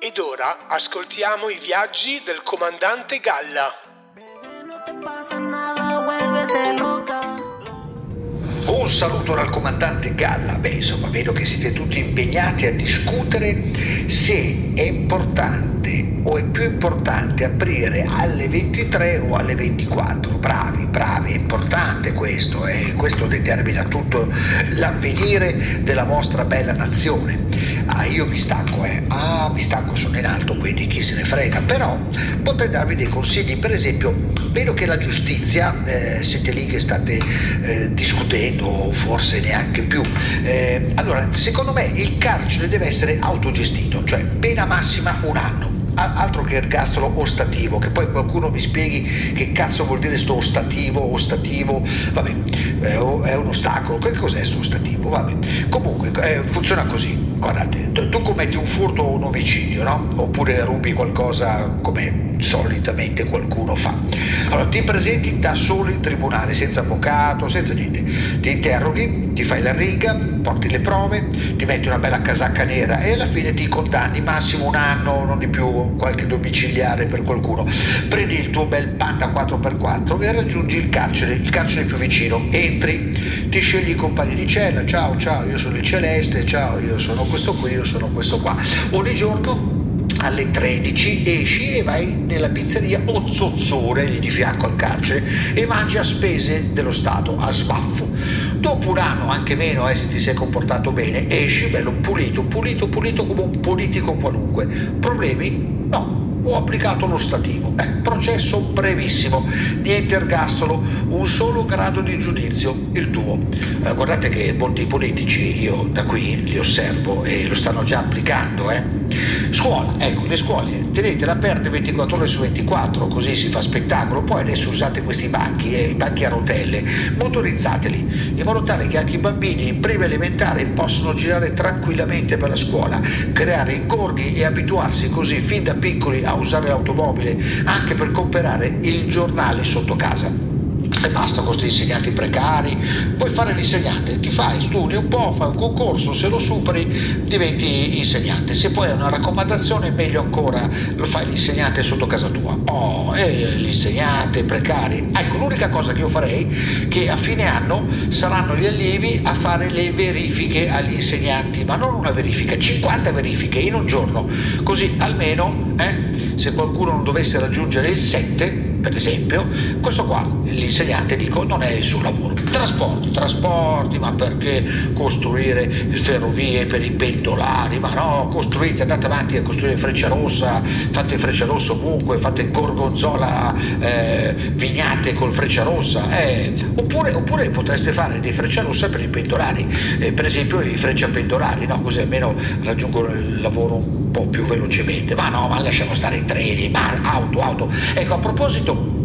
Ed ora ascoltiamo i viaggi del comandante Galla. Un saluto dal comandante Galla. Beh, insomma, vedo che siete tutti impegnati a discutere se è importante o è più importante aprire alle 23 o alle 24. Bravi, bravi, è importante questo e eh? questo determina tutto l'avvenire della vostra bella nazione ah io mi stanco, eh, ah mi stanco, sono in alto, quindi chi se ne frega, però potrei darvi dei consigli, per esempio vedo che la giustizia, eh, siete lì che state eh, discutendo, forse neanche più, eh, allora secondo me il carcere deve essere autogestito, cioè pena massima un anno. Altro che ergastolo ostativo, che poi qualcuno mi spieghi che cazzo vuol dire sto ostativo, ostativo, vabbè, è un ostacolo, che cos'è sto ostativo? Vabbè. Comunque eh, funziona così, guardate, tu commetti un furto o un omicidio, no? Oppure rubi qualcosa come solitamente qualcuno fa. Allora ti presenti da solo in tribunale, senza avvocato, senza niente, ti interroghi, ti fai la riga, porti le prove, ti metti una bella casacca nera e alla fine ti condanni massimo un anno, non di più, qualche domiciliare per qualcuno. Prendi il tuo bel panda 4x4 e raggiungi il carcere, il carcere più vicino, entri, ti scegli i compagni di cella, ciao ciao, io sono il Celeste, ciao, io sono questo qui, io sono questo qua. Ogni giorno alle 13 esci e vai nella pizzeria Ozzozzore, lì di fianco al carcere, e mangi a spese dello Stato, a sbaffo. Dopo un anno, anche meno, eh, se ti sei comportato bene, esci bello pulito, pulito, pulito come un politico qualunque. Problemi? No, ho applicato lo stativo. Eh, processo brevissimo, niente ergastolo, un solo grado di giudizio, il tuo. Eh, guardate che molti politici io da qui li osservo e lo stanno già applicando. Eh. Scuola, ecco, le scuole tenetele aperte 24 ore su 24, così si fa spettacolo. Poi adesso usate questi banchi, eh, i banchi a rotelle, motorizzateli, in modo tale che anche i bambini in prima elementare possano girare tranquillamente per la scuola, creare ingorghi e abituarsi così fin da piccoli a usare l'automobile anche per comprare il giornale sotto casa e basta con questi insegnanti precari, puoi fare l'insegnante, ti fai, studi un po', fai un concorso, se lo superi diventi insegnante, se poi hai una raccomandazione meglio ancora lo fai l'insegnante sotto casa tua. Oh, e l'insegnante, precari. Ecco, l'unica cosa che io farei è che a fine anno saranno gli allievi a fare le verifiche agli insegnanti, ma non una verifica, 50 verifiche in un giorno, così almeno eh, se qualcuno non dovesse raggiungere il 7 per esempio, questo qua, l'insegnante, dico, non è il suo lavoro. Trasporti, trasporti, ma perché costruire ferrovie per i pendolari? Ma no, costruite, andate avanti a costruire Freccia Rossa, fate Freccia Rossa ovunque, fate Gorgonzola, eh, vignate col Freccia Rossa, eh. oppure, oppure, potreste fare dei Freccia Rossa per i pendolari, eh, per esempio i Freccia Pendolari, no? così almeno raggiungono il lavoro un po' più velocemente. Ma no, ma lasciamo stare i treni, ma auto, auto. Ecco, a proposito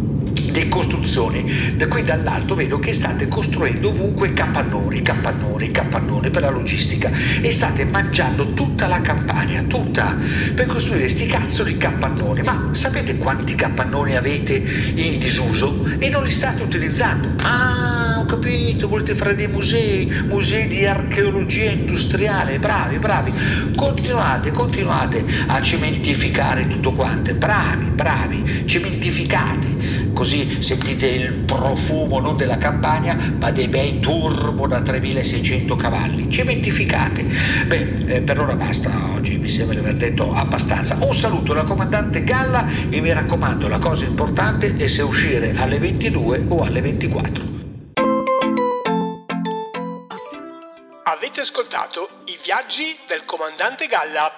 di costruzioni. Da qui dall'alto vedo che state costruendo ovunque capannoni, capannoni, capannoni per la logistica e state mangiando tutta la campagna, tutta, per costruire sti cazzo di capannoni. Ma sapete quanti capannoni avete in disuso e non li state utilizzando? Ah, ho capito, volete fare dei musei, musei di archeologia industriale, bravi, bravi. Continuate, continuate a cementificare tutto quanto, bravi, bravi, cementificate così sentite il profumo non della campagna ma dei bei turbo da 3600 cavalli cementificate beh eh, per ora basta oggi mi sembra di aver detto abbastanza. Un saluto dal comandante Galla e mi raccomando la cosa importante è se uscire alle 22 o alle 24 Avete ascoltato i viaggi del comandante Galla